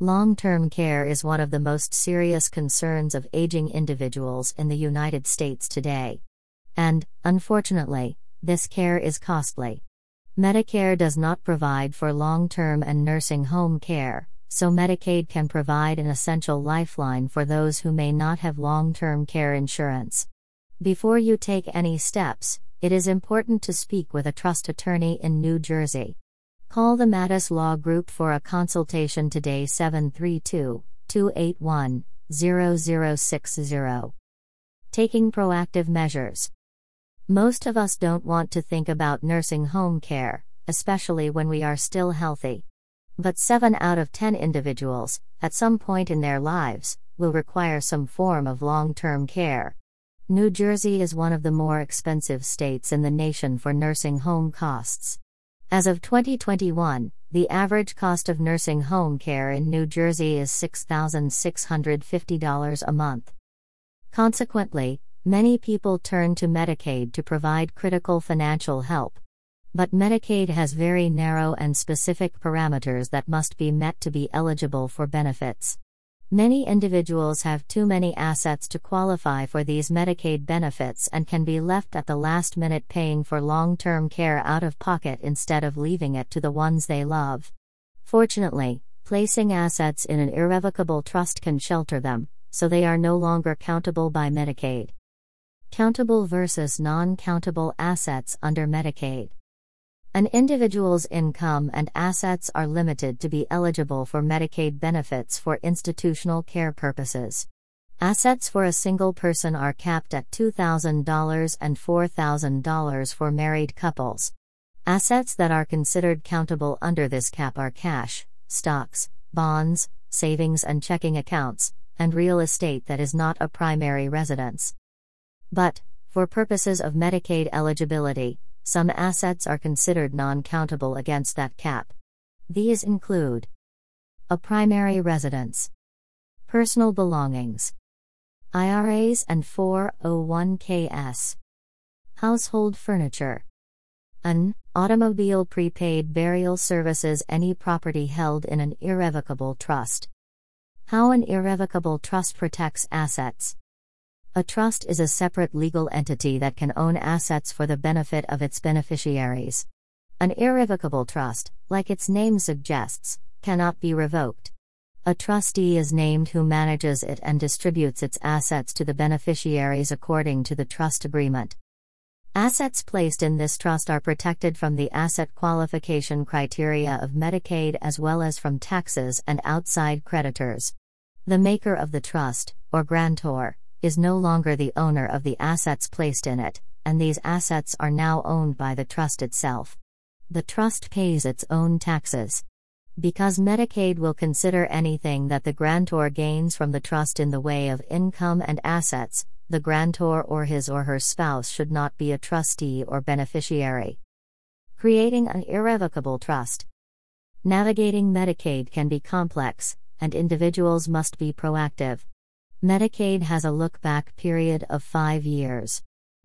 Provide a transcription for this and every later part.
Long term care is one of the most serious concerns of aging individuals in the United States today. And, unfortunately, this care is costly. Medicare does not provide for long term and nursing home care, so Medicaid can provide an essential lifeline for those who may not have long term care insurance. Before you take any steps, it is important to speak with a trust attorney in New Jersey. Call the Matus Law Group for a consultation today 732 281 0060. Taking proactive measures. Most of us don't want to think about nursing home care, especially when we are still healthy. But 7 out of 10 individuals, at some point in their lives, will require some form of long term care. New Jersey is one of the more expensive states in the nation for nursing home costs. As of 2021, the average cost of nursing home care in New Jersey is $6,650 a month. Consequently, many people turn to Medicaid to provide critical financial help. But Medicaid has very narrow and specific parameters that must be met to be eligible for benefits. Many individuals have too many assets to qualify for these Medicaid benefits and can be left at the last minute paying for long term care out of pocket instead of leaving it to the ones they love. Fortunately, placing assets in an irrevocable trust can shelter them, so they are no longer countable by Medicaid. Countable versus non countable assets under Medicaid. An individual's income and assets are limited to be eligible for Medicaid benefits for institutional care purposes. Assets for a single person are capped at $2,000 and $4,000 for married couples. Assets that are considered countable under this cap are cash, stocks, bonds, savings and checking accounts, and real estate that is not a primary residence. But, for purposes of Medicaid eligibility, some assets are considered non countable against that cap. These include a primary residence, personal belongings, IRAs and 401ks, household furniture, an automobile prepaid burial services any property held in an irrevocable trust. How an irrevocable trust protects assets. A trust is a separate legal entity that can own assets for the benefit of its beneficiaries. An irrevocable trust, like its name suggests, cannot be revoked. A trustee is named who manages it and distributes its assets to the beneficiaries according to the trust agreement. Assets placed in this trust are protected from the asset qualification criteria of Medicaid as well as from taxes and outside creditors. The maker of the trust, or grantor, is no longer the owner of the assets placed in it, and these assets are now owned by the trust itself. The trust pays its own taxes. Because Medicaid will consider anything that the grantor gains from the trust in the way of income and assets, the grantor or his or her spouse should not be a trustee or beneficiary. Creating an irrevocable trust. Navigating Medicaid can be complex, and individuals must be proactive. Medicaid has a look back period of five years.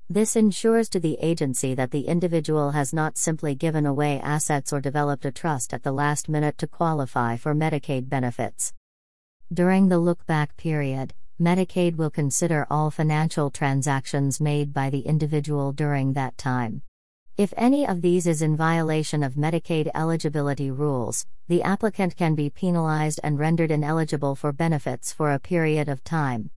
This ensures to the agency that the individual has not simply given away assets or developed a trust at the last minute to qualify for Medicaid benefits. During the look back period, Medicaid will consider all financial transactions made by the individual during that time. If any of these is in violation of Medicaid eligibility rules, the applicant can be penalized and rendered ineligible for benefits for a period of time.